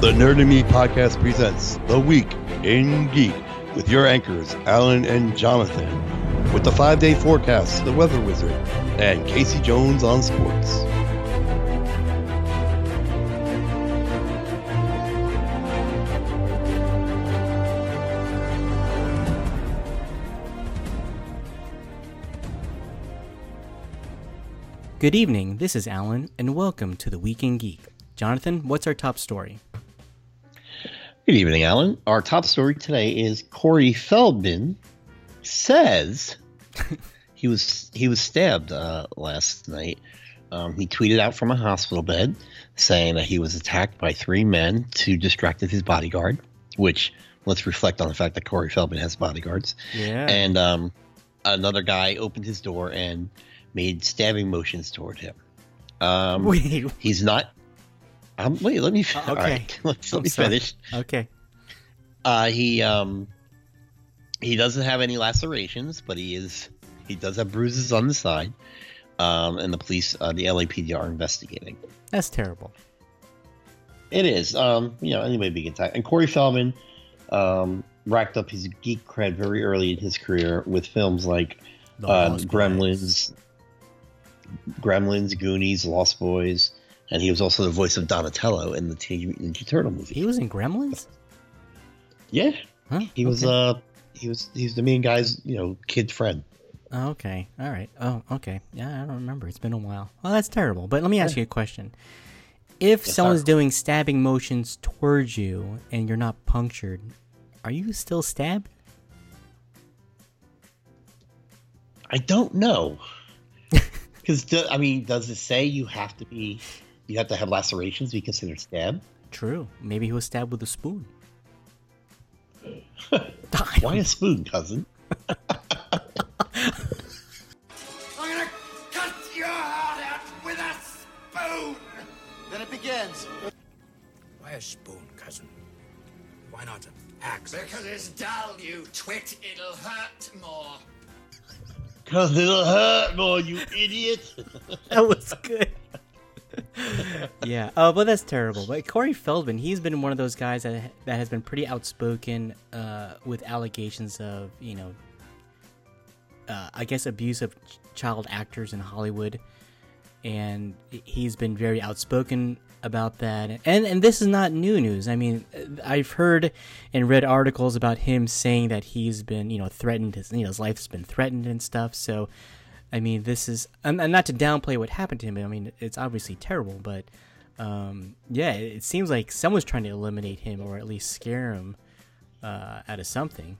The Nerd and Me podcast presents The Week in Geek with your anchors, Alan and Jonathan, with the five day forecast, The Weather Wizard, and Casey Jones on sports. Good evening, this is Alan, and welcome to the Week in Geek. Jonathan, what's our top story? Good evening, Alan. Our top story today is Corey Feldman says he was he was stabbed uh, last night. Um, he tweeted out from a hospital bed saying that he was attacked by three men who distracted his bodyguard. Which let's reflect on the fact that Corey Feldman has bodyguards. Yeah. And um, another guy opened his door and made stabbing motions toward him. Um, Wait, he's not. Um, wait, let me. Uh, okay. right, let's, let me sorry. finish. okay. Uh, he um, he doesn't have any lacerations, but he is he does have bruises on the side. Um, and the police, uh, the LAPD, are investigating. That's terrible. It is, um, you know, anybody being attacked. And Corey Feldman um, racked up his geek cred very early in his career with films like uh, Gremlins, Gremlins, Goonies, Lost Boys, and he was also the voice of Donatello in the Teenage Mutant Ninja Turtle movie. He was in Gremlins? yeah, Huh? he was. Okay. Uh, he was. He was the main guy's, you know, kid friend. Oh, okay. All right. Oh, okay. Yeah, I don't remember. It's been a while. Well, that's terrible. But let me ask you a question. If Yes, someone's doing stabbing motions towards you and you're not punctured, are you still stabbed? I don't know, because I mean, does it say you have to be, you have to have lacerations to be considered stabbed? True. Maybe he was stabbed with a spoon. Why a spoon, cousin? I'm gonna cut your heart out with a spoon! Then it begins. Why a spoon, cousin? Why not an axe? Because it's dull, you twit. It'll hurt more. Cause it'll hurt more, you idiot. that was good. Yeah. Oh, but that's terrible. But Corey Feldman, he's been one of those guys that that has been pretty outspoken uh, with allegations of you know, uh, I guess abuse of ch- child actors in Hollywood, and he's been very outspoken about that. And and this is not new news. I mean, I've heard and read articles about him saying that he's been you know threatened. His you know his life's been threatened and stuff. So. I mean, this is, and, and not to downplay what happened to him. I mean, it's obviously terrible, but um, yeah, it, it seems like someone's trying to eliminate him or at least scare him uh, out of something.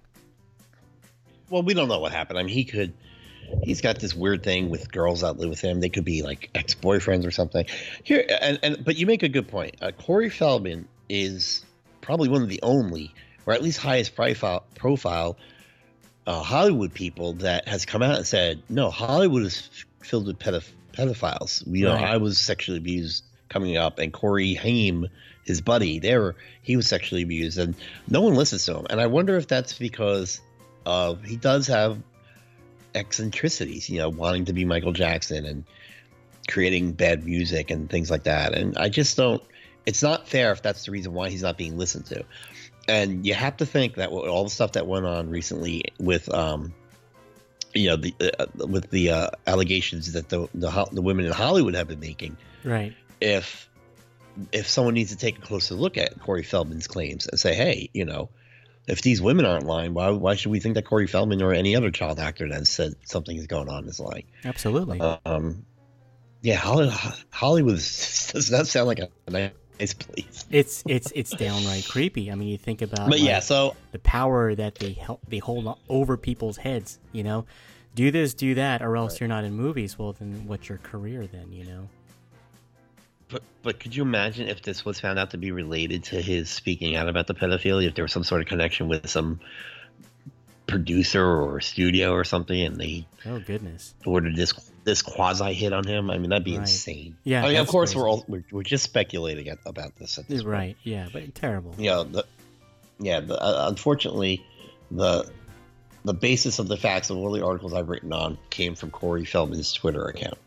well, we don't know what happened. I mean, he could. He's got this weird thing with girls that live with him. They could be like ex-boyfriends or something. Here, and, and but you make a good point. Uh, Corey Feldman is probably one of the only, or at least highest profile profile uh, Hollywood people that has come out and said, no, Hollywood is filled with pedoph- pedophiles. You know, Right. I was sexually abused coming up, and Corey Haim, his buddy, there he was sexually abused, and no one listens to him. And I wonder if that's because uh, he does have eccentricities, you know, wanting to be Michael Jackson and creating bad music and things like that. And I just don't. It's not fair if that's the reason why he's not being listened to. And you have to think that all the stuff that went on recently with, um, you know, the uh, with the uh, allegations that the, the the women in Hollywood have been making, Right. if if someone needs to take a closer look at Corey Feldman's claims and say, hey, you know, if these women aren't lying, why why should we think that Corey Feldman or any other child actor that said something is going on is lying? Absolutely. Um, yeah, Hollywood, Hollywood does not sound like a nice place. it's it's it's downright creepy. I mean, you think about But yeah, so the power that they help they hold over people's heads. You know, do this, do that, or else you're not in movies. Well, then what's your career then? You know. But but could you imagine if this was found out to be related to his speaking out about the pedophilia? If there was some sort of connection with some producer or studio or something, and they Oh goodness. ordered this this quasi hit on him, I mean that'd be Right. insane. Yeah, I mean of course crazy. we're all we're, we're just speculating at, about this. At this point. Right. Yeah, but terrible. Know, the, yeah. The, uh, unfortunately, the the basis of the facts of all the articles I've written on came from Corey Feldman's Twitter account,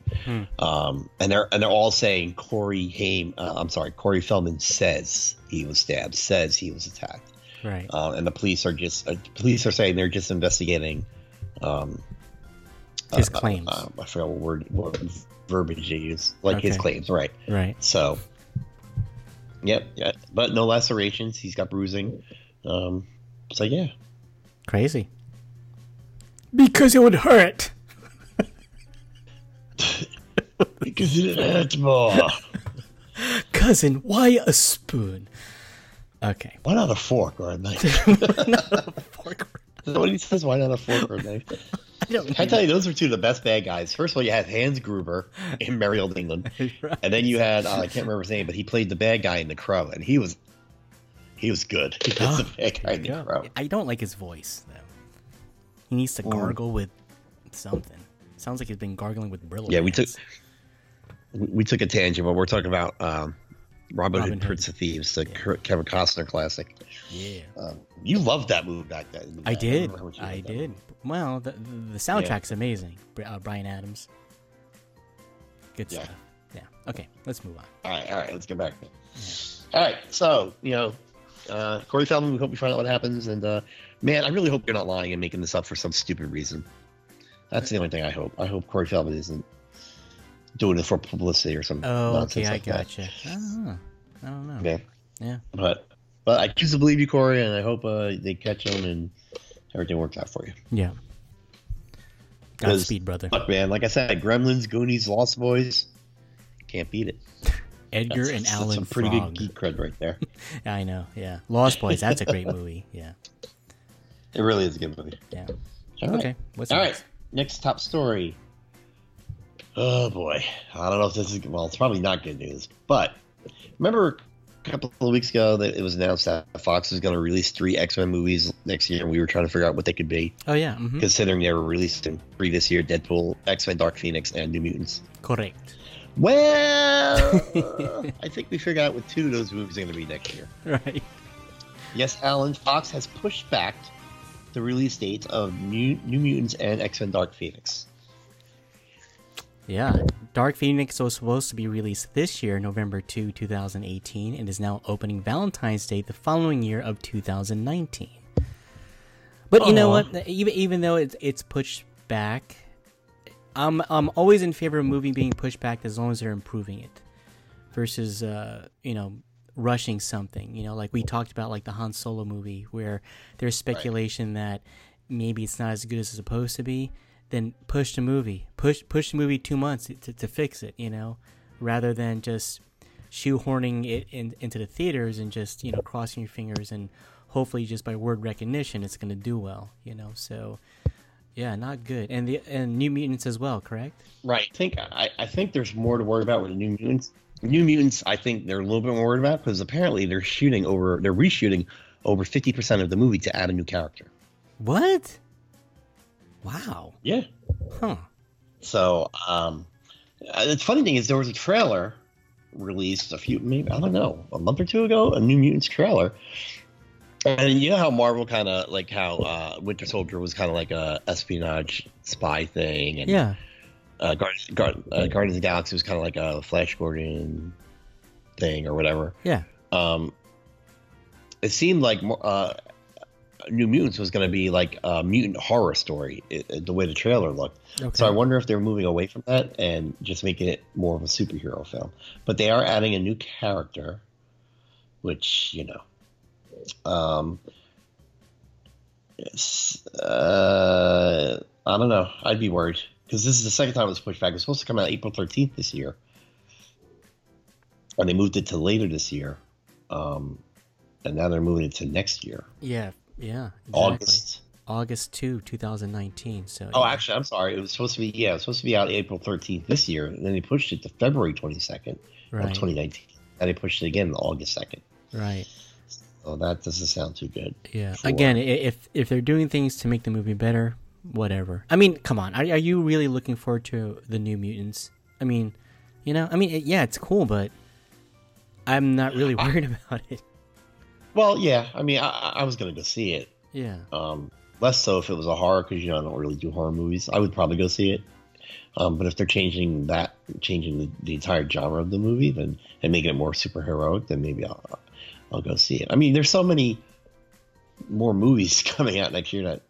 um, and they're and they're all saying Corey Haim. Uh, I'm sorry, Corey Feldman says he was stabbed, says he was attacked, Right. uh, and the police are just uh, police are saying they're just investigating. Um, His uh, claims. Uh, I forgot what word, what verbiage he used. like his claims, right? right. So, yep, yeah, but no lacerations. He's got bruising. Um, so yeah, Crazy. Because it would hurt. because it hurts more. Cousin, why a spoon? Okay. Why not a fork or a knife? Is Fork. That what he says? Why not a fork or a knife? I I tell you, those are two of the best bad guys. First of all, you had Hans Gruber in Merry Old England, Right. and then you had uh, I can't remember his name, but he played the bad guy in The Crow, and he was he was good. He was the bad guy in The Yeah. Crow. I don't like his voice though. He needs to gargle with something. Sounds like he's been gargling with Brillo. Yeah, we took we, we took a tangent, but we're talking about um, Robin, Robin Hood, Hood. Prince of Thieves, the Ke- Kevin Costner classic. Yeah. Um, you loved that movie back then. I did. remember how much you I that did. Well, the, the soundtrack's amazing. Uh, Bryan Adams. Good Yeah. stuff. Yeah. Okay, let's move on. All right, all right, let's get back. All right, so you know, uh, Corey Feldman. We hope we find out what happens, and uh, man, I really hope you're not lying and making this up for some stupid reason. That's the only thing I hope. I hope Corey Feldman isn't doing it for publicity or something. Oh, okay, I like that. gotcha. I don't know. I don't know. Yeah, Yeah. but but I choose to believe you, Corey, and I hope uh, they catch him and everything works out for you. Yeah. Godspeed, brother. Look, man, like I said, Gremlins, Goonies, Lost Boys, can't beat it. Edgar That's- and that's Alan some pretty Frog. good geek cred right there. I know. Yeah. Lost Boys. That's a great movie. Yeah. It really is a good movie. Yeah. All right. Okay. What's All next? right, next top story. Oh boy, I don't know if this is well. It's probably not good news, but remember couple of weeks ago that it was announced that Fox was going to release three X Men movies next year, and we were trying to figure out what they could be, Oh yeah. hmm considering they were released in previous year: Deadpool, X Men, Dark Phoenix, and New Mutants. Correct. Well, I think we figured out what two of those movies are going to be next year. Right. Yes, Alan, Fox has pushed back the release dates of New, New Mutants and X Men: Dark Phoenix. Yeah. Dark Phoenix was supposed to be released this year, November 2, 2018, and is now opening Valentine's Day the following year of 2019. But you know what? Even even though it's it's pushed back, I'm I'm always in favor of a movie being pushed back as long as they're improving it, versus uh you know rushing something. You know, like we talked about like the Han Solo movie, where there's speculation that maybe it's not as good as it's supposed to be. Then push the movie, push push the movie two months to, to fix it. You know, rather than just shoehorning it in, into the theaters and just you know crossing your fingers and hopefully just by word recognition it's going to do well you know so yeah not good and the and new mutants as well correct Right. I think I, I think there's more to worry about with New Mutants. New Mutants, I think they're a little bit more worried about because apparently they're shooting over, they're reshooting over fifty percent of the movie to add a new character. what wow Yeah. huh So, um, uh, the funny thing is there was a trailer released a few, maybe I don't know, a month or two ago, a New Mutants trailer. And you know how Marvel kind of like how uh, Winter Soldier was kind of like a espionage spy thing, and yeah uh, Guardians, Guard, uh, Guardians of the Galaxy was kind of like a Flash Gordon thing or whatever. yeah Um, it seemed like uh, New Mutants was going to be like a mutant horror story, i i- the way the trailer looked. okay So I wonder if they're moving away from that and just making it more of a superhero film. But they are adding a new character, which you know, um, uh, I don't know. I'd be worried because this is the second time it was pushed back. It was supposed to come out April thirteenth this year, and they moved it to later this year, um, and now they're moving it to next year, yeah yeah exactly. August. august 2 2019 so Oh, yeah. actually, I'm sorry. It was supposed to be yeah, it was supposed to be out April 13th this year, and then they pushed it to February 22nd of 2019. And they pushed it again to August 2nd. right Oh, that doesn't sound too good. Yeah. Again, if if they're doing things to make the movie better, whatever. I mean, come on. Are, are you really looking forward to the New Mutants? I mean, you know, I mean, it, yeah, it's cool, but I'm not really worried about it. Well, yeah. I mean, I, I- was gonna go see it, Yeah. um, Less so if it was a horror, because you know I don't really do horror movies. I would probably go see it. Um, but if they're changing that, changing the, the entire genre of the movie, then and making it more superheroic, then maybe I'll I'll go see it. I mean, there's so many more movies coming out next year that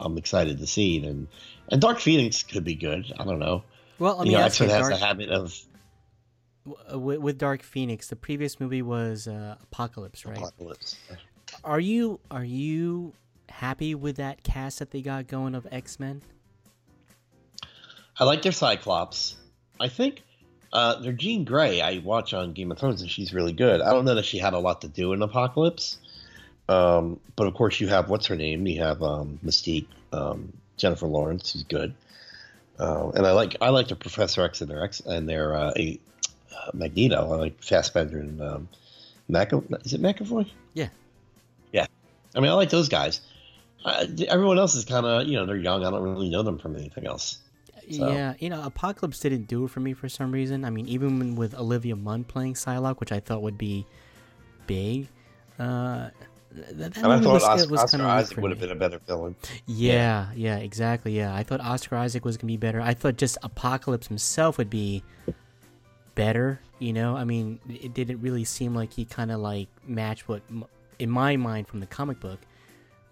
I'm excited to see. And and Dark Phoenix could be good. I don't know. Well, I you mean, know, that's X-Men has Dark, the habit of w- with, Dark Phoenix. The previous movie was uh, Apocalypse, right? apocalypse. Are you are you happy with that cast that they got going of X Men? I like their Cyclops. I think uh, their Jean Grey I watch on Game of Thrones and she's really good. I don't know that she had a lot to do in Apocalypse. Um, but of course you have what's her name? You have um, Mystique, um, Jennifer Lawrence, who's good. Uh, and I like I like the Professor X and their X and their uh, a, uh, Magneto. I like Fassbender and um, McAvoy. Is it McAvoy? Yeah. Yeah. I mean, I like those guys. Uh, everyone else is kind of you know they're young. I don't really know them from anything else. So- Yeah, you know, Apocalypse didn't do it for me for some reason. I mean, even with Olivia Munn playing Psylocke, which I thought would be big, uh, th- that I thought was, Oscar, was Oscar Isaac would have been a better villain. Yeah, yeah, exactly. Yeah, I thought Oscar Isaac was gonna be better. I thought just Apocalypse himself would be better. You know, I mean, it didn't really seem like he kind of like matched what, in my mind, from the comic book,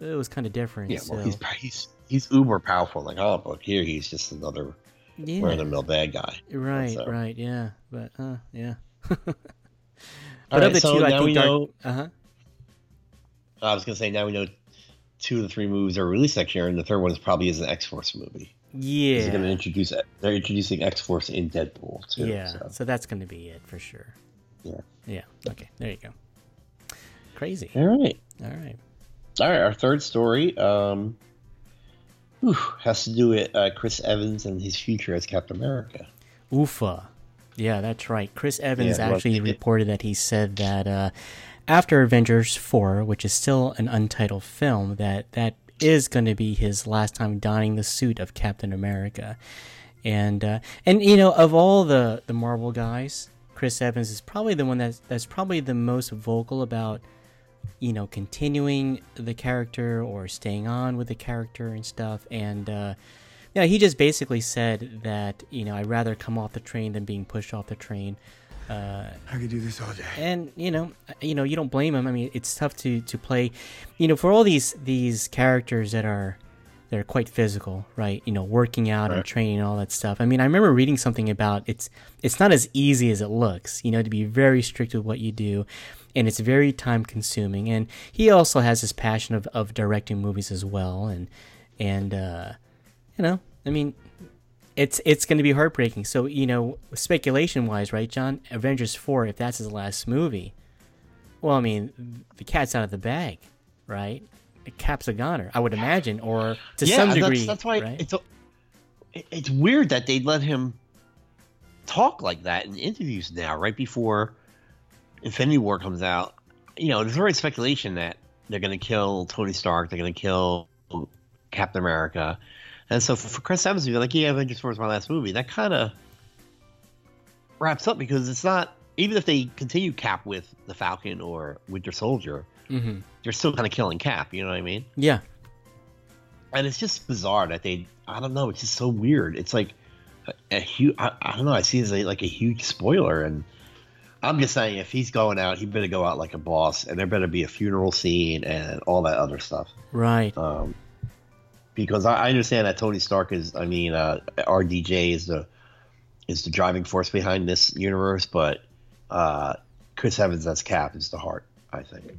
it was kind of different. Yeah, so, well, he's he's he's uber powerful in the comic book. Here, he's just another yeah, run of the mill bad guy. right, so. right, yeah, but uh, yeah. But right, of the so two, I now we think Dark. know. Uh huh. I was gonna say now we know two of the three movies are released next year, and the third one is probably is an X Force movie. Yeah. They're gonna introduce they're introducing X Force in Deadpool too. yeah. so. So. that's going to be it for sure. Yeah. Yeah. Okay. There you go. Crazy. All right, All right. all right. Our third story um, whew, has to do with uh, Chris Evans and his future as Captain America. Oofa. Yeah, that's right. Chris Evans Yeah, actually it- reported that he said that uh, after Avengers 4, which is still an untitled film, that that is going to be his last time donning the suit of Captain America. And uh, and you know, of all the the Marvel guys, Chris Evans is probably the one that's that's probably the most vocal about you know continuing the character or staying on with the character and stuff and uh yeah he just basically said that you know i'd rather come off the train than being pushed off the train uh I could do this all day. and you know you know you don't blame him. I mean it's tough to to play you know for all these these characters that are that are quite physical right? You know working out and training and all that stuff. I mean i remember reading something about it's it's not as easy as it looks you know to be very strict with what you do and it's very time consuming. And he also has this passion of, of directing movies as well. And and uh you know i mean it's it's going to be heartbreaking. So you know, speculation wise, right, John? Avengers four, if that's his last movie, well, I mean, the cat's out of the bag, right? The Cap's a goner, I would imagine, or to yeah, some that's- degree. That's, why right? it's a, it's weird that they let him talk like that in interviews now, right before Infinity War comes out. You know, there's already speculation that they're going to kill Tony Stark, they're going to kill Captain America, and so for Chris Evans to be like, "Yeah, Avengers Four is my last movie," that kind of wraps up because it's not. Even if they continue Cap with the Falcon or Winter Soldier, hmm they're still kind of killing Cap. You know what I mean? Yeah, and it's just bizarre that they i don't know it's just so weird it's like a, a huge I, I don't know i see it as a, like a huge spoiler and i'm just saying if he's going out he better go out like a boss and there better be a funeral scene and all that other stuff right. um because i, I understand that tony stark is i mean uh rdj is the is the driving force behind this universe but uh chris evans as cap is the heart i think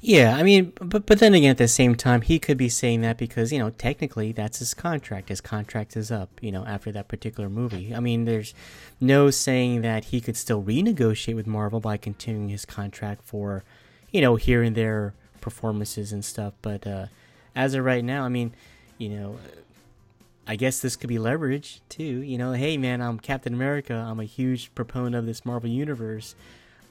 Yeah, I mean, but but then again, at the same time, he could be saying that because you know technically that's his contract. His contract is up, you know, after that particular movie. I mean, there's no saying that he could still renegotiate with Marvel by continuing his contract for, you know, here and there performances and stuff. But uh, as of right now, I mean, you know. I guess this could be leverage too. You know, hey man, I'm Captain America. I'm a huge proponent of this Marvel universe.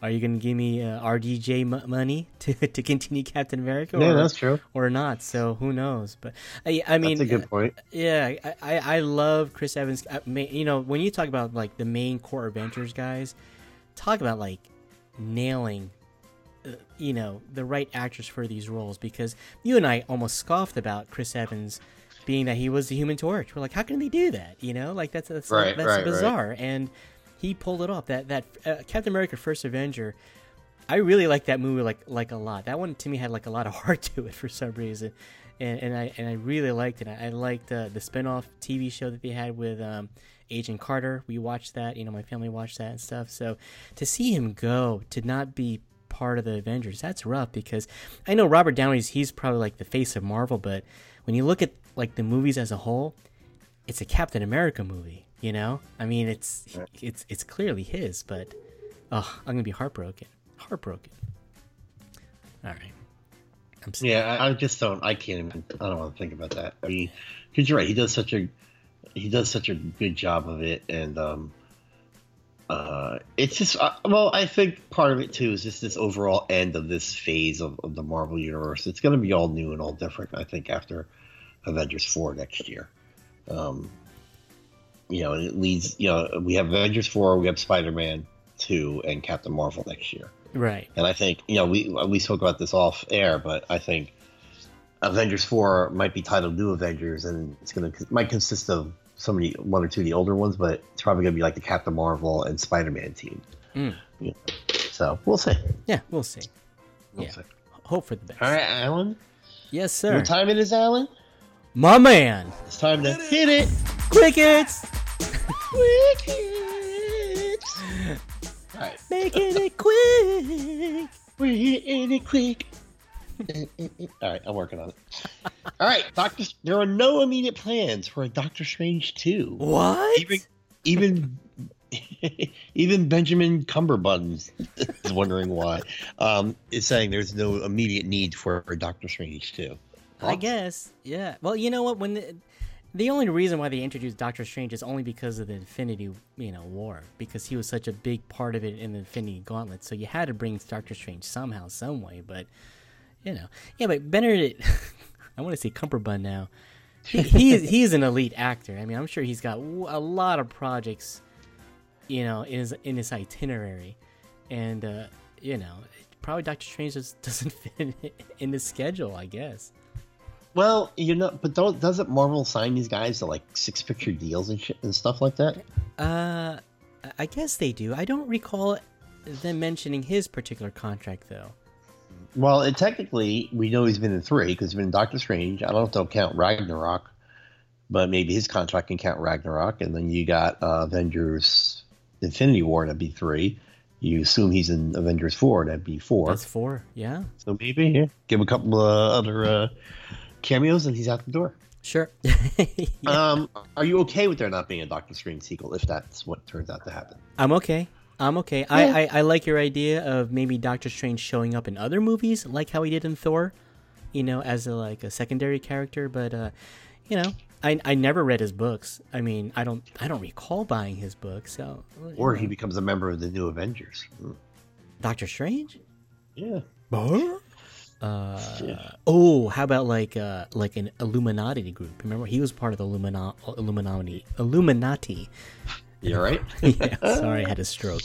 Are you going to give me uh, RDJ m- money to, to continue Captain America? yeah or, that's true or not. So who knows? But I, I mean, that's a good point uh, yeah, I, I, I love Chris Evans. I, ma- you know, when you talk about like the main core Avengers guys, talk about like nailing uh, you know, the right actors for these roles because you and I almost scoffed about Chris Evans being that he was the Human Torch. We're like, how can they do that? You know, like that's that's Right, that's right, right. bizarre. And he pulled it off. That that uh, Captain America: First Avenger. I really like that movie like like a lot. That one to me had like a lot of heart to it for some reason, and and I and I really liked it. I, I liked uh, the spinoff TV show that they had with um, Agent Carter. We watched that. You know, my family watched that and stuff. So to see him go to not be part of the Avengers, that's rough because I know Robert Downey's he's probably like the face of Marvel, but when you look at like the movies as a whole, it's a Captain America movie. You know, I mean, it's it's it's clearly his, but oh, I'm gonna be heartbroken, heartbroken. All right, I'm s- Yeah, I, I just don't. I can't even. I don't want to think about that. I mean, because you're right. He does such a he does such a good job of it, and um, uh, it's just uh, well, I think part of it too is just this overall end of this phase of, of the Marvel universe. It's going to be all new and all different. I think after Avengers four next year. Um, you know, it leads. You know, we have Avengers four, we have Spider Man two, and Captain Marvel next year. right. And I think you know we we spoke about this off air, but I think Avengers four might be titled New Avengers, and it's gonna might consist of somebody one or two of the older ones, but it's probably gonna be like the Captain Marvel and Spider Man team. Mm. You know, so we'll see. Yeah, we'll see. We'll Yeah. see. Hope for the best. All right, Alan. Yes, sir. What time it is, Alan? My man. It's time to hit it. Crickets. All right, Making it quick. we're hitting it quick. All right, I'm working on it. All right, Doctor. There are no immediate plans for a Doctor Strange two. What? even even even Benjamin Cumberbuns is wondering why. Um, is saying there's no immediate need for a Doctor Strange too. I guess. Yeah. Well, you know what? When the, the only reason why they introduced Doctor Strange is only because of the Infinity, you know, War, because he was such a big part of it in the Infinity Gauntlet. So you had to bring Doctor Strange somehow, some way. But you know, yeah. But Benedict, I want to say Cumberbund now. He, he is he is an elite actor. I mean, I'm sure he's got a lot of projects, you know, in his in his itinerary, and uh, you know, probably Doctor Strange just doesn't fit in, in the schedule. I guess. Well, you know, but don't doesn't Marvel sign these guys to like six picture deals and shit and stuff like that? Uh, I guess they do. I don't recall them mentioning his particular contract though. Well, it, technically, we know he's been in three because he's been in Doctor Strange. I don't know if they'll count Ragnarok, but maybe his contract can count Ragnarok. And then you got uh, Avengers Infinity War, that'd be three. You assume he's in Avengers 4, that'd be four. That's four. Yeah, So maybe, yeah. Give a couple of other uh, cameos and he's out the door. sure. Um, are you okay with there not being a Doctor Strange sequel if that's what turns out to happen? I'm okay. I'm okay. I, I I like your idea of maybe Doctor Strange showing up in other movies, like how he did in Thor. You know, as a like a secondary character, but uh, you know, I I never read his books. I mean, I don't I don't recall buying his books. So Or he becomes a member of the new Avengers. Hmm. Doctor Strange. Yeah. Uh, oh, how about like uh like an Illuminati group? Remember, he was part of the Illumina- Illuminati. Illuminati. You all right? yeah, sorry, I had a stroke.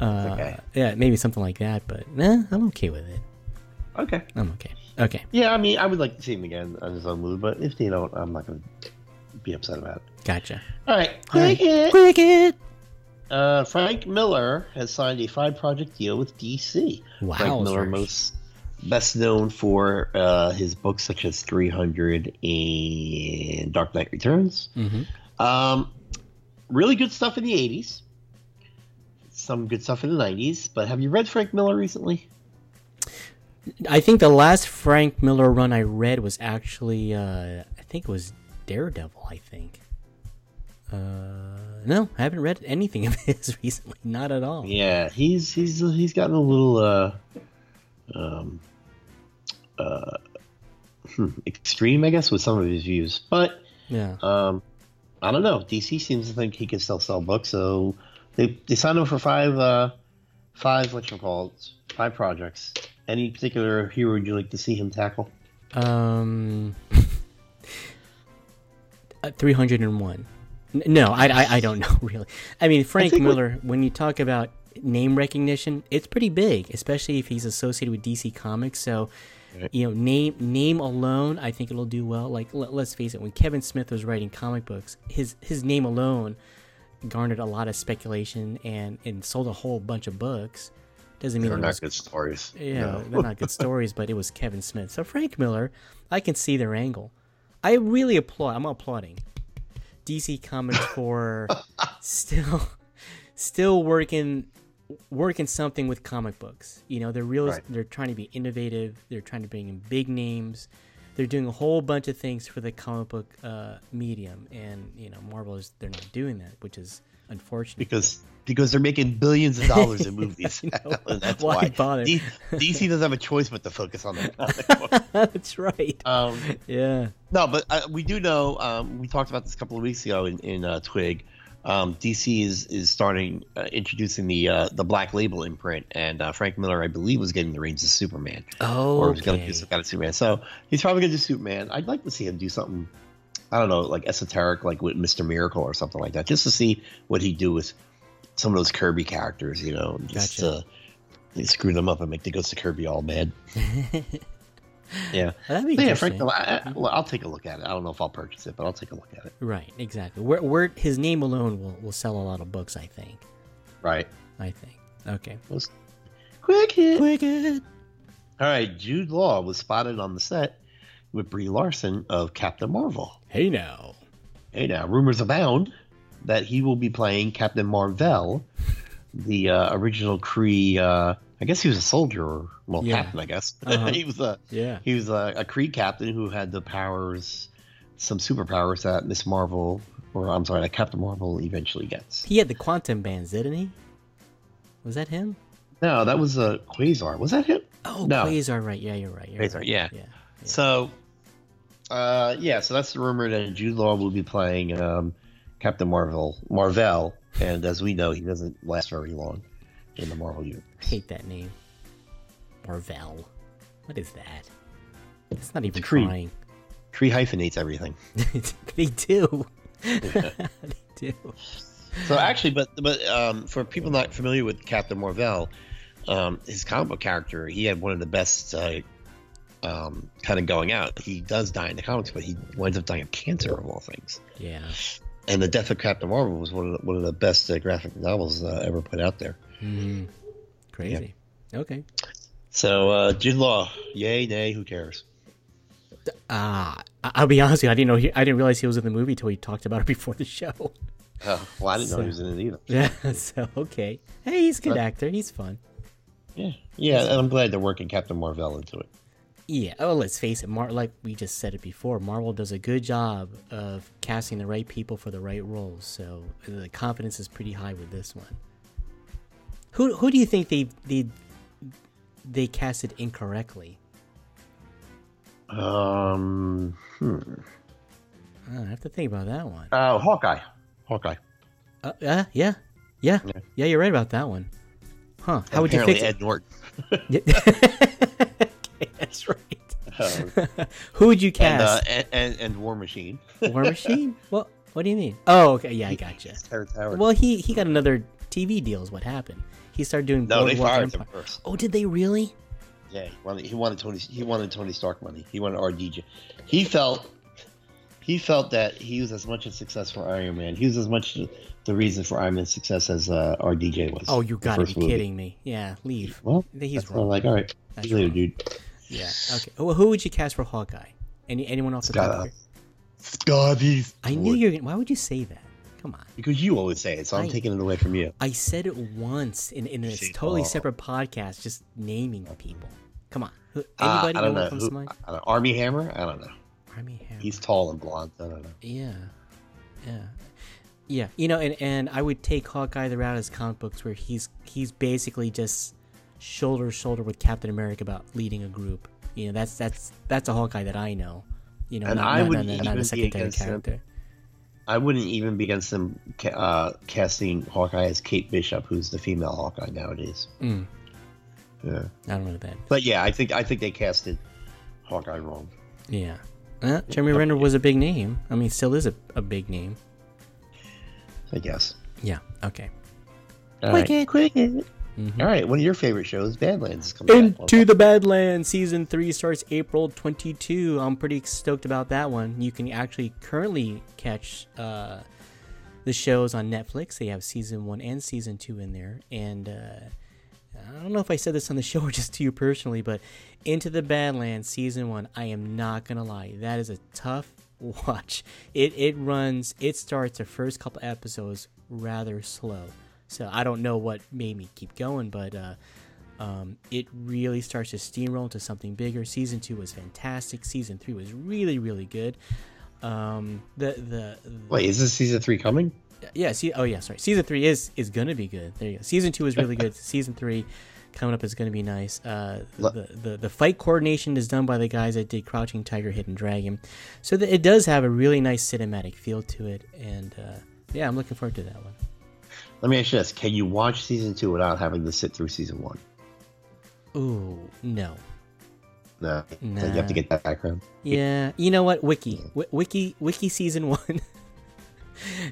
Uh, okay. Yeah, maybe something like that. But nah, I'm okay with it. okay. I'm okay. Okay, Yeah, I mean, I would like to see him again on his own movie, but if they don't, I'm not going to be upset about it. gotcha. All right. All right. Cricket. Cricket. Uh, Frank Miller has signed a five project deal with DC. Frank Miller, Wowzers. most best known for uh, his books such as 300 and Dark Knight Returns. Mm-hmm. Um, really good stuff in the 80s. Some good stuff in the 90s. But have you read Frank Miller recently? I think the last Frank Miller run I read was actually, uh, I think it was Daredevil. I think. Uh, no, I haven't read anything of his recently. Not at all. Yeah, he's he's he's gotten a little uh, um, uh, hmm, extreme, I guess, with some of his views. But Yeah. um, I don't know. DC seems to think he can still sell books, so they they signed him for five uh, five what you call it, five projects. Any particular hero would you like to see him tackle? Um, three hundred and one. No, I, I I don't know really. I mean, Frank what- Miller. When you talk about name recognition, it's pretty big, especially if he's associated with DC Comics. So, you know, name name alone, I think it'll do well. Like, let, let's face it, when Kevin Smith was writing comic books, his his name alone garnered a lot of speculation and and sold a whole bunch of books. Doesn't mean They're not was good stories. yeah, No. they're not good stories, but it was Kevin Smith. So Frank Miller, I can see their angle. I really applaud. I'm applauding DC Comics for still, still working, working something with comic books. You know, they're real. Right. They're trying to be innovative. They're trying to bring in big names. They're doing a whole bunch of things for the comic book uh, medium, and you know, Marvel is they're not doing that, which is unfortunate. because because they're making billions of dollars in movies. I know. And that's Why why, bother? D- DC doesn't have a choice but to focus on book. That's right. Um, yeah. no, but uh, we do know. Um, we talked about this a couple of weeks ago in, in uh, Twig. Um, DC is is starting uh, introducing the uh, the Black Label imprint, and uh, Frank Miller, I believe, was getting the reins of Superman, Oh, or was going to do some kind of Superman. So he's probably going to do Superman. I'd like to see him do something. I don't know, like esoteric, like with Mister Miracle or something like that, just to see what he'd do with some of those Kirby characters. You know, just Gotcha. to screw them up and make the Ghost of Kirby all mad. yeah. That'd be But yeah, interesting. Frank I, I, well, I'll take a look at it. I don't know if I'll purchase it, but I'll take a look at it. Right, exactly. Where, where his name alone will, will sell a lot of books, I think. Right. I think. Okay. Let's- Quick hit. Wicked. All right. Jude Law was spotted on the set with Brie Larson of Captain Marvel. Hey now. Hey, now rumors abound that he will be playing Captain Marvel, the uh, original Kree. Uh, I guess he was a soldier, or well, Yeah. captain. I guess Uh-huh. he was a Yeah. he was a, a Kree captain who had the powers, some superpowers that Miss Marvel, or I'm sorry, that Captain Marvel eventually gets. He had the quantum bands, didn't he? Was that him? No, that was a Quasar. Was that him? Oh, No. Quasar, right. Yeah, you're right. You're Quasar, right. yeah. Yeah. So, uh, yeah, so that's the rumor that Jude Law will be playing um, Captain Marvel, Marvel, and as we know, he doesn't last very long in the Marvel universe. I hate that name. Marvel. What is that? It's not even Kree. trying. Kree hyphenates everything. they do. they do. So actually, but but um, for people not familiar with Captain Marvel, um, his comic book character, he had one of the best uh, um, kind of going out. He does die in the comics, but he winds up dying of cancer of all things. Yeah. And the death of Captain Marvel was one of the, one of the best uh, graphic novels uh, ever put out there. Hmm Crazy. Okay. So uh, Jude Law, yay, nay, who cares? Ah, I- I'll be honest with you. I didn't know. He, I didn't realize he was in the movie till we talked about it before the show. Oh, well, I didn't know he was in it either. Yeah. So okay. Hey, he's a good But- actor. He's fun. Yeah, yeah, and I'm glad they're working Captain Marvel into it. Yeah. Oh, let's face it. Mar- like we just said it before, Marvel does a good job of casting the right people for the right roles. So the confidence is pretty high with this one. Who Who do you think they they they casted incorrectly? Um, hmm. I have to think about that one. uh, Hawkeye, Hawkeye. Uh, uh, yeah, yeah, yeah. You're right about that one. Huh? How would you Apparently fix? Ed Norton. okay, that's right. Uh, Who would you and, uh, cast? and, and and War Machine. War Machine? What? What do you mean? Oh, okay. Yeah, I gotcha. Terrence Howard. Well, he he got another TV deal. Is what happened. He started doing. no, they Boardwalk fired Empire. him first. Oh, did they really? Yeah, he wanted, he wanted Tony. He wanted Tony Stark money. He wanted RDJ. He felt he felt that he was as much a success for Iron Man. He was as much the reason for Iron Man's success as uh, RDJ was. Oh, you gotta be first movie. kidding me. Yeah, leave. Well, He's that's why I'm wrong. like, all right, That's see you later, wrong. dude. Yeah. Okay. Well, who would you cast for Hawkeye? Any anyone else? the Scott, top? of your- Scotty. I knew you were. gonna- Why would you say that? Come on. because you always say it, so I'm taking it away from you. I said it once in, in a See, totally oh. separate podcast, just naming people. Come on. Uh, anybody I know don't what know. comes Who, to mind? I don't know. Armie Hammer? I don't know. Armie Hammer. He's tall and blonde. I don't know. Yeah. Yeah. Yeah. You know, and, and I would take Hawkeye the route as comic books where he's he's basically just shoulder to shoulder with Captain America about leading a group. You know, that's that's that's a Hawkeye that I know. You know, And not, I not, wouldn't not, not a secondary against him. I wouldn't even be against them ca- uh, casting Hawkeye as Kate Bishop, who's the female Hawkeye nowadays. Mm, Yeah. I don't know that. But yeah, I think I think they casted Hawkeye wrong. Yeah. Uh, Jeremy Renner was a big name. I mean, still is a, a big name. I guess. Yeah. Okay. All right. Cricket. Cricket. Mhm. All right. One of your favorite shows, Badlands, is coming back. Into the Badlands season three starts April 22. I'm pretty stoked about that one. You can actually currently catch uh, the shows on Netflix. They have season one and season two in there. And uh, I don't know if I said this on the show or just to you personally, but Into the Badlands season one, I am not gonna lie, that is a tough watch. It it runs. It starts the first couple episodes rather slow. So I don't know what made me keep going, but uh, um, it really starts to steamroll into something bigger. Season two was fantastic. Season three was really, really good. Um, the the Wait, is this season three coming? yeah, see, oh yeah, sorry. Season three is is gonna be good. There you go. Season two is really good. Season three coming up is gonna be nice. Uh, the, the the fight coordination is done by the guys that did Crouching Tiger, Hidden Dragon, so that it does have a really nice cinematic feel to it. And uh, yeah, I'm looking forward to that one. Let me ask you this: Can you watch season two without having to sit through season one? Ooh, no. No, so you have to get that background. Yeah, you know what? Wiki, w- wiki, wiki season one.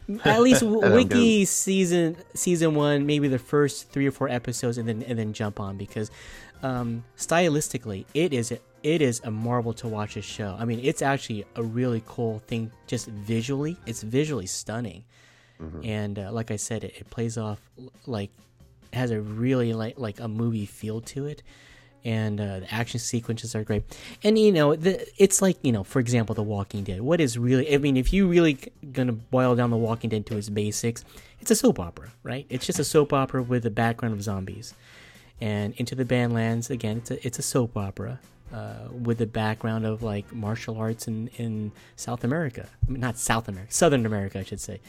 At least wiki season season one, maybe the first three or four episodes, and then and then jump on because um, stylistically, it is it is a marvel to watch a show. I mean, it's actually a really cool thing, just visually. It's visually stunning, and uh, like I said, it, it plays off like has a really like like a movie feel to it. And uh, the action sequences are great. And you know the, it's like you know for example the walking dead. What is really i mean if you really gonna boil down the walking dead to its basics it's a soap opera right? It's just a soap opera with a background of zombies. And into the badlands again it's a, it's a soap opera uh, with the background of like martial arts in, in south america. I mean, not south america southern america i should say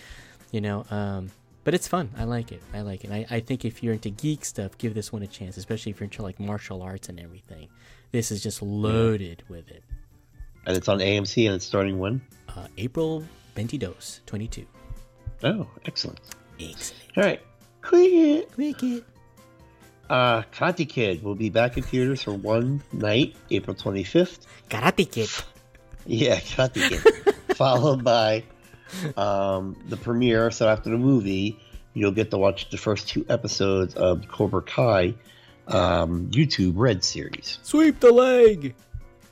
you know um, but it's fun i like it i like it I, I think if you're into geek stuff give this one a chance especially if you're into like martial arts and everything this is just loaded with it And it's on AMC, and it's starting when? uh, april 22 22 Oh, excellent. excellent All right. Cricket. cricket Uh, Karate Kid will be back in theaters for one night, April 25th. karate kid Yeah, Karate Kid. Followed by um, the premiere. So after the movie, you'll get to watch the first two episodes of Cobra Kai um, YouTube Red series. sweep the leg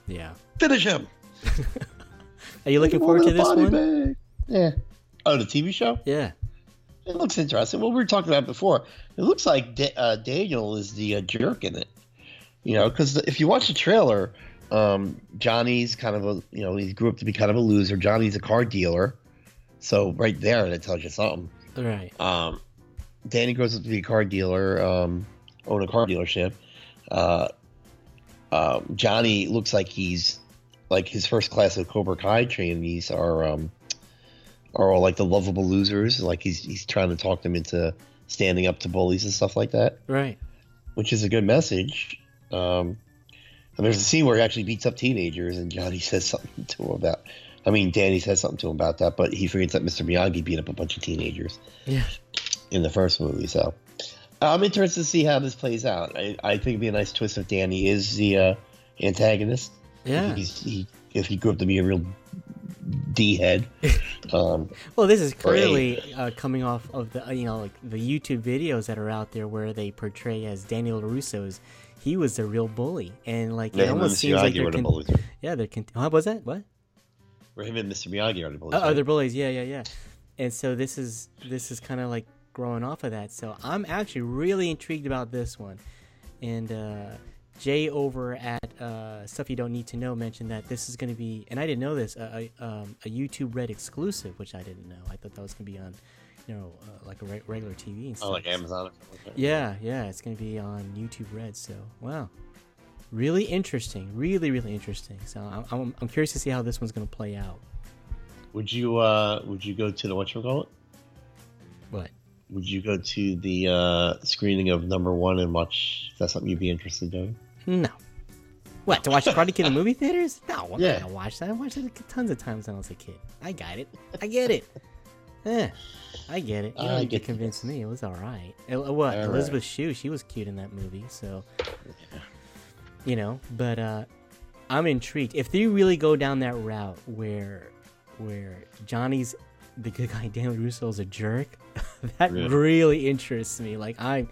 yeah Finish him. are you looking forward to this one bag. Yeah. Oh, the TV show? yeah It looks interesting. Well, we were talking about before. It looks like Da- uh, Daniel is the uh, jerk in it. You know, because if you watch the trailer, um, Johnny's kind of a, you know, he grew up to be kind of a loser. Johnny's a car dealer. So right there, that tells you something. right Um, Danny grows up to be a car dealer, um, own a car dealership. Uh, um, Johnny looks like he's like his first class of Cobra Kai trainees are um, are all like the lovable losers. Like he's he's trying to talk them into standing up to bullies and stuff like that, right which is a good message. Um, and there's a scene where he actually beats up teenagers, and Johnny says something to him about. I mean, Danny says something to him about that, but he forgets that Mr. Miyagi beat up a bunch of teenagers yeah in the first movie. So I'm interested to see how this plays out. I, I think it'd be a nice twist if Danny is the uh, antagonist. yeah He's, he, if he grew up to be a real D head. Um, Well, this is clearly uh, coming off of the you know like the YouTube videos that are out there where they portray as Daniel LaRusso's. He was the real bully, and like yeah, it almost seems like they're con- yeah they're con- what was that what Or him and Mr. Miyagi are the bullies. oh, right? they're bullies yeah yeah yeah, and so this is this is kind of like growing off of that. So I'm actually really intrigued about this one, and uh, Jay over at uh, Stuff You Don't Need to Know mentioned that this is going to be, and I didn't know this, a, a, um, a YouTube Red exclusive, which I didn't know. I thought that was going to be on, you know, uh, like a re- regular TV and stuff. Oh, like Amazon or something like? Yeah, yeah, it's going to be on YouTube Red. So wow, really interesting, really really interesting. So I'm, I'm, I'm curious to see how this one's going to play out. Would you uh would you go to the whatchamacallit? What? Would you go to the uh screening of number one and watch is that something you'd be interested in? No. What to watch Karate Kid in movie theaters? No, I'm Yeah. not gonna watch that. I watched it tons of times when I was a kid. I got it. I get it. Eh, I get it. You I don't need to get convince this. me. It was all right. What? All Elizabeth Shue? She was cute in that movie. So, you know. But uh, I'm intrigued. If they really go down that route where, where Johnny's the good guy Daniel LaRusso is a jerk, that Really? really interests me. Like I'm,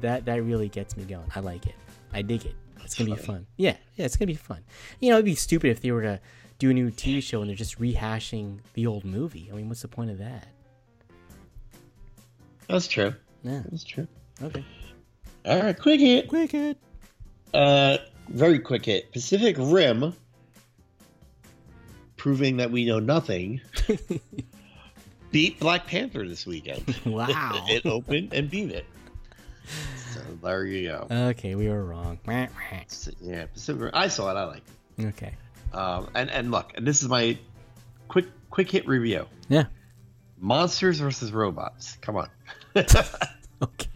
that that really gets me going. I like it. I dig it. It's gonna be fun. Yeah, yeah, it's gonna be fun. You know, it'd be stupid if they were to do a new TV show and they're just rehashing the old movie. I mean, what's the point of that? That's true. Yeah. That's true. Okay. All right, quick hit. Quick hit. Uh, very quick hit. Pacific Rim, proving that we know nothing, beat Black Panther this weekend. Wow. it opened and beat it. So there you go. Okay, we were wrong. Yeah, Pacific Rim. I saw it. I like. it. Okay. Um, and and look, and this is my quick quick hit review. Yeah. Monsters versus robots. Come on. Okay.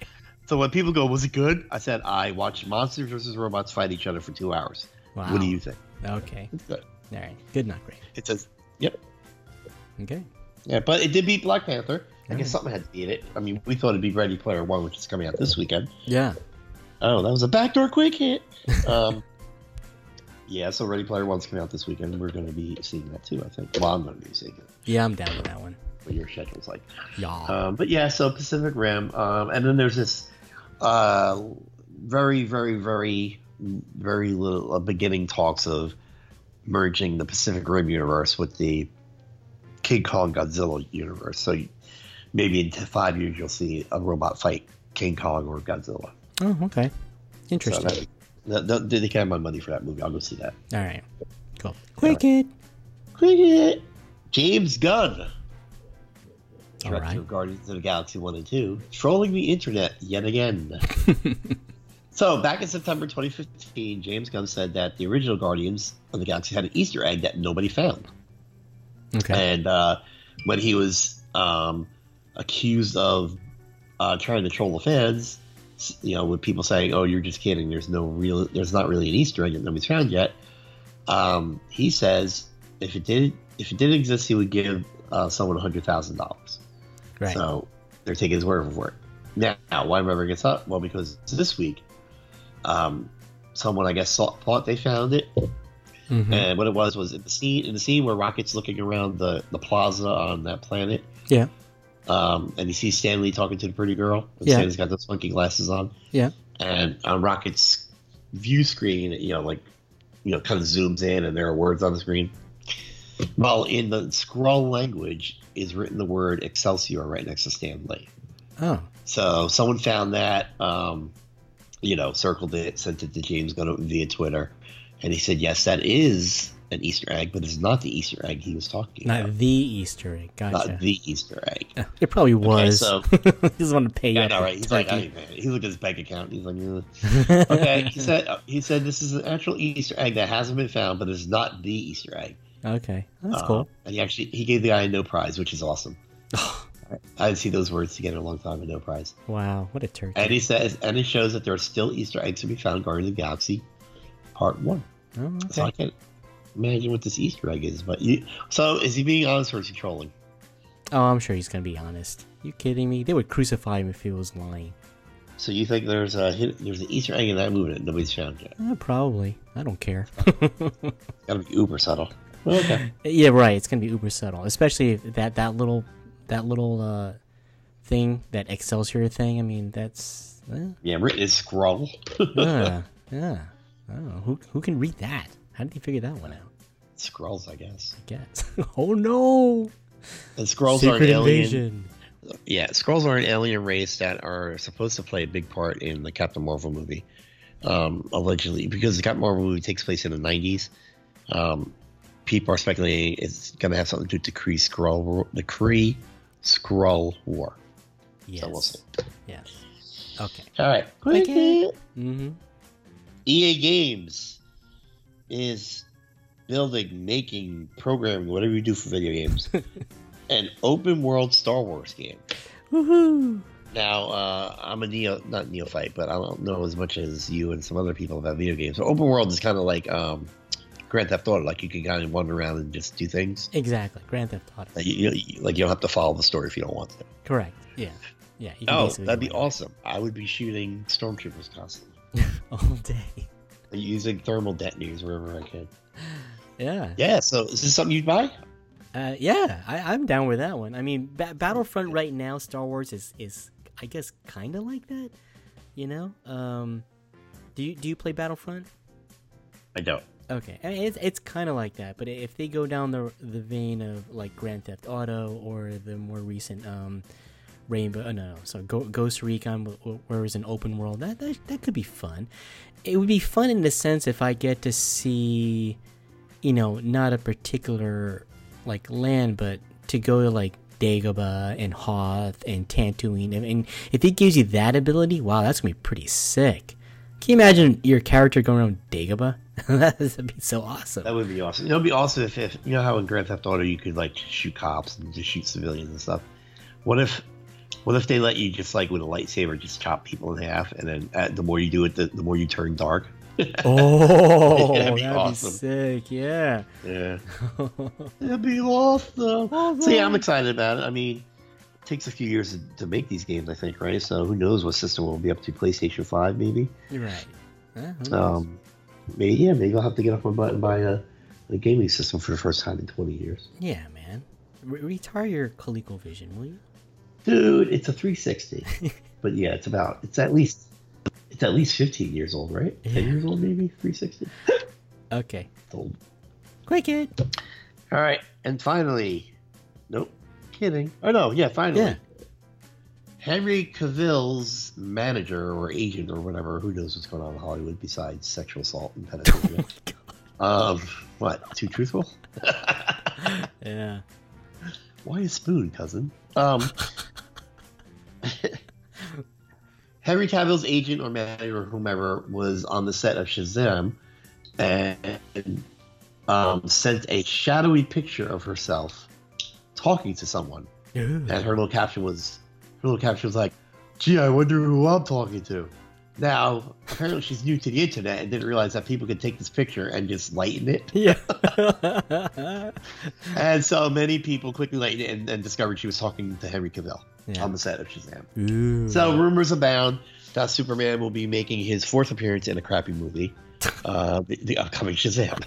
So when people go, was it good? I said I watched monsters versus robots fight each other for two hours. Wow. What do you think? Okay. It's good. All right. Good, not great. It says, yep. Okay. Yeah, but it did beat Black Panther. I guess something had to beat it. I mean, we thought it'd be Ready Player One, which is coming out this weekend. Yeah. Oh, that was a backdoor quick hit. Um, yeah, so Ready Player One's coming out this weekend. We're going to be seeing that too, I think. Well, I'm going to be seeing it. Yeah, I'm down with that one. What your schedule's like. Y'all. Um, but yeah, so Pacific Rim, um, and then there's this uh, very, very, very, very little uh, beginning talks of merging the Pacific Rim universe with the King Kong Godzilla universe. So maybe in five years you'll see a robot fight King Kong or Godzilla. oh, okay. So Interesting. that, that, they can have my money for that movie. I'll go see that. All right. Cool. Quick hit. Cricket. James Gunn. Director right. of Guardians of the Galaxy 1 and 2, trolling the internet yet again. so, back in September 2015, James Gunn said that the original Guardians of the Galaxy had an Easter egg that nobody found. Okay. And uh, when he was um, accused of uh, trying to troll the fans, you know, with people saying, "Oh, you're just kidding. There's no real. There's not really an Easter egg that nobody's found yet." Um, he says if it did, if it did exist, he would give uh, someone hundred thousand dollars. Right. So they're taking his word for it. Now, why am gets up? Well, because this week, um, someone I guess thought, thought they found it, Mhm. and what it was was in the scene in the scene where Rocket's looking around the, the plaza on that planet. Yeah. Um, and you see Stan Lee talking to the pretty girl. And Yeah. Stan Lee's got those funky glasses on. Yeah. And on Rocket's view screen, you know, like you know, kind of zooms in and there are words on the screen. Well, in the Skrull language is written the word Excelsior right next to Stan Lee. Oh. So someone found that, um, you know, circled it, sent it to James Gunn via Twitter, and he said, "Yes, that is an Easter egg, but it's not the Easter egg he was talking Not about. Not the Easter egg. Gotcha. Not the Easter egg." it probably was. so- he doesn't want to pay you. Yeah, up know, right? He's like, hey, man. He looked at his bank account. He's like, "Ugh." okay. He said, uh, he said this is an actual Easter egg that hasn't been found, but it's not the Easter egg. Okay. That's Uh, cool. And he actually he gave the guy a no prize, which is awesome. I didn't see those words together a long time with no prize. Wow. What a turkey. And he says, and it shows that there are still Easter eggs to be found in Guardians of the Galaxy Part One. oh, So I can't imagine what this Easter egg is. But you, so is he being honest or is he trolling? Oh, I'm sure he's gonna be honest. You kidding me? They would crucify him if he was lying. So you think there's a there's an Easter egg in that movie that nobody's found yet? Eh, probably. I don't care. Gotta be uber subtle. Well, okay. yeah, right. It's gonna be uber subtle, especially if that that little that little uh thing, that Excelsior thing. I mean, that's eh, yeah, written is Skrull. yeah, yeah. I don't know who who can read that. How did he figure that one out? Skrulls, I guess. I guess. oh no! And Skrulls are an Secret alien. Yeah, Skrulls are an alien race that are supposed to play a big part in the Captain Marvel movie. Um, allegedly, because the Captain Marvel movie takes place in the '90s, um, people are speculating it's going to have something to do with the Kree Skrull, War- the Kree Skrull War. Yes. So we'll see. Yes. Okay. All right, Okay. Mm-hmm. EA Games is building, making, programming, whatever you do for video games, an open world Star Wars game. Woohoo! Now, uh, I'm a neo, not neophyte, but I don't know as much as you and some other people about video games. So open world is kind of like um, Grand Theft Auto, like you can kind of wander around and just do things. Exactly. Grand Theft Auto. Like you, you, like you don't have to follow the story if you don't want to. Correct. Yeah. Yeah. Oh, that'd be awesome! I would be shooting stormtroopers constantly, All day. using thermal detonators wherever I can. Yeah. Yeah. So is this something you'd buy? Uh, yeah, I, I'm down with that one. I mean, ba- Battlefront right now, Star Wars is is I guess kind of like that. You know, um, do you do you play Battlefront? I don't. Okay, I mean, it's it's kind of like that, but if they go down the the vein of like Grand Theft Auto or the more recent um, Rainbow, oh, no, no, so Go, Ghost Recon, wh- wh- where it's an open world, that, that that could be fun. It would be fun in the sense if I get to see, you know, not a particular like land, but to go to like Dagobah and Hoth and Tatooine, and, and if it gives you that ability, wow, that's gonna be pretty sick. Can you imagine your character going around Dagobah? That'd be so awesome. That would be awesome. It would be awesome if, if you know how in Grand Theft Auto you could like shoot cops and just shoot civilians and stuff. What if, what if they let you just like with a lightsaber just chop people in half, and then uh, the more you do it, the, the more you turn dark. Oh, That'd be that'd awesome. be sick. Yeah. Yeah, that'd be awesome. So yeah, I'm excited about it. I mean, takes a few years to, make these games, I think, right? So who knows what system we'll be up to? PlayStation Five, maybe. You're right. Um, maybe yeah, maybe I'll have to get off my butt and buy a, a gaming system for the first time in 20 years. yeah, man. Re- retire your ColecoVision, will you? Dude, it's a 360. but yeah, it's about it's at least it's at least 15 years old, right? 10 Yeah. years old, maybe 360. Okay. It's old. Quick it. All right, and finally, nope, kidding. Oh no, yeah, finally. Yeah. Henry Cavill's manager or agent or whatever, who knows what's going on in Hollywood besides sexual assault and pedophilia. um, what? Too truthful? Yeah. Why a spoon, cousin? Um, Henry Cavill's agent or manager or whomever was on the set of Shazam and um, sent a shadowy picture of herself talking to someone. And her little caption was, her little caption was like, "Gee, I wonder who I'm talking to." Now, apparently, she's new to the internet and didn't realize that people could take this picture and just lighten it. Yeah. And so many people quickly lightened it and, and discovered she was talking to Henry Cavill Yeah. on the set of Shazam. Ooh. So rumors abound that Superman will be making his fourth appearance in a crappy movie, uh, the, the upcoming Shazam.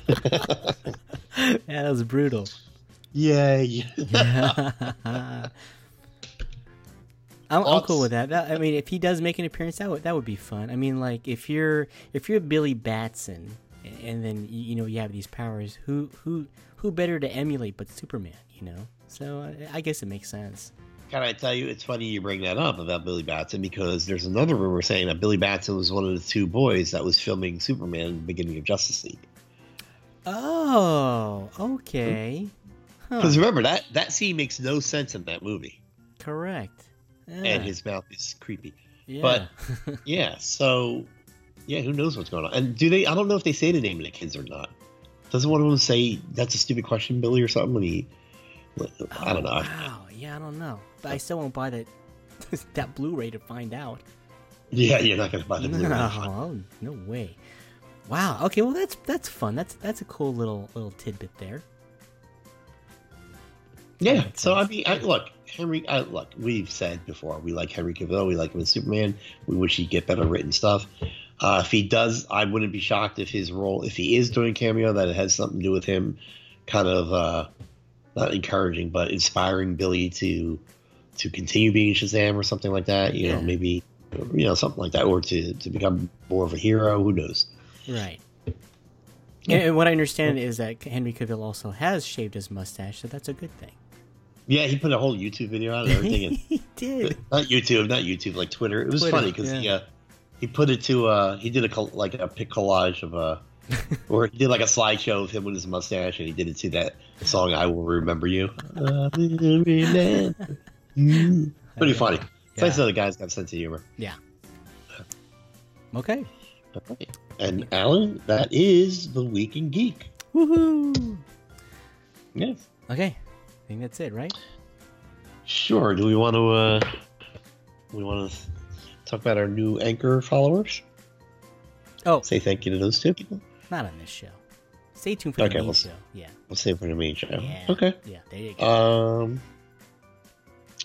yeah, that was brutal. Yay! I'm, I'm cool with that. That- I mean, if he does make an appearance, that would that would be fun. I mean, like if you're if you're Billy Batson, a- and then you, you know you have these powers, who who who better to emulate but Superman? You know, so I, I guess it makes sense. Can I tell you, it's funny you bring that up about Billy Batson because there's another rumor saying that Billy Batson was one of the two boys that was filming Superman in the beginning of Justice League. Oh, okay. Huh, Because remember that that scene makes no sense in that movie, correct. Yeah. and his mouth is creepy. yeah. but- Yeah, so yeah, who knows what's going on? And do they? I don't know if they say the name of the kids or not. Doesn't one of them say that's a stupid question, Billy, or something? When he, I don't know. Oh, Wow. Yeah, I don't know, but I still won't buy that that Blu-ray to find out. Yeah, you're not gonna buy the Blu-ray. No, oh, no way. Wow. Okay. Well, that's that's fun. That's that's a cool little little tidbit there. Yeah. So I mean, I, look, Henry. I, look, we've said before we like Henry Cavill. We like him as Superman. We wish he'd get better written stuff. Uh, if he does, I wouldn't be shocked if his role, if he is doing cameo, that it has something to do with him, kind of uh, not encouraging, but inspiring Billy to to continue being Shazam or something like that. You know, maybe you know something like that, or to to become more of a hero. Who knows? Right. And what I understand is that Henry Cavill also has shaved his mustache, so that's a good thing. Yeah, he put a whole YouTube video out and everything. He did. not YouTube, not YouTube, like Twitter. It was Twitter, funny because he uh, he put it to uh, he did a like a pic collage of uh, or he did like a slideshow of him with his mustache, and he did it to that song "I Will Remember You." I will remember you. Pretty funny. It's nice Yeah. that the guy's got a sense of humor. Yeah. Okay. okay. And Alan, that is the Week in Geek. Woohoo! Yes. Okay. Think that's it, right? Sure. Do we want to uh, we want to talk about our new anchor followers? Oh, Say thank you to those two people. not on this show. Stay tuned for Okay, the main we'll- show. Yeah. We'll save for the main show. Yeah. Okay. Yeah. There you go. Um.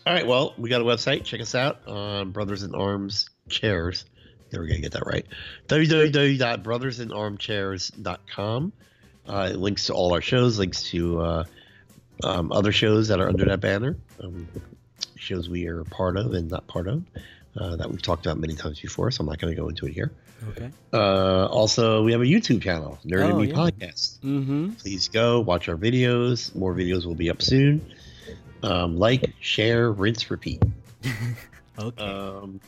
All right. Well, we got a website. Check us out on Brothers in Arms Chairs. Never gonna get that right. www.brothersinarmchairs.com. Uh, it links to all our shows. Links to uh, um, other shows that are under that banner, um, shows we are part of and not part of, uh, that we've talked about many times before. So I'm not going to go into it here. Okay. Uh, also, we have a YouTube channel, Nerd and Oh, Me yeah. Podcast. Mm-hmm. Please go watch our videos. More videos will be up soon. Um, like, share, rinse, repeat. Okay. Um,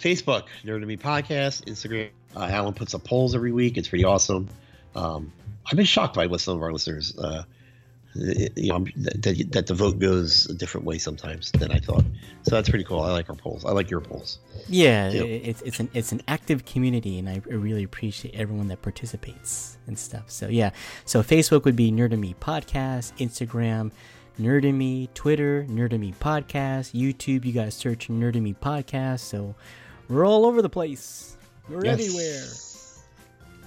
Facebook, Nerd and Me Podcast. Instagram, uh, Alan puts up polls every week. It's pretty awesome. Um, I've been shocked by what some of our listeners, uh, you know, that, that the vote goes a different way sometimes than I thought. So that's pretty cool. I like our polls. I like your polls. yeah, it's it's an it's an active community, and I really appreciate everyone that participates and stuff. So yeah, so Facebook would be Nerd and Me Podcast, Instagram, Nerd and Me, Twitter, Nerd and Me Podcast, YouTube. You guys search Nerd and Me Podcast. So we're all over the place. We're Yes. everywhere.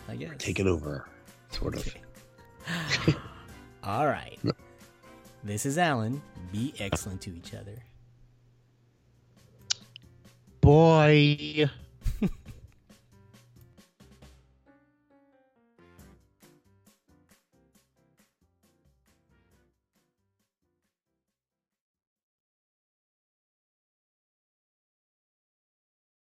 I guess. Take it over, sort of. All right. This is Alan. Be excellent to each other. Boy.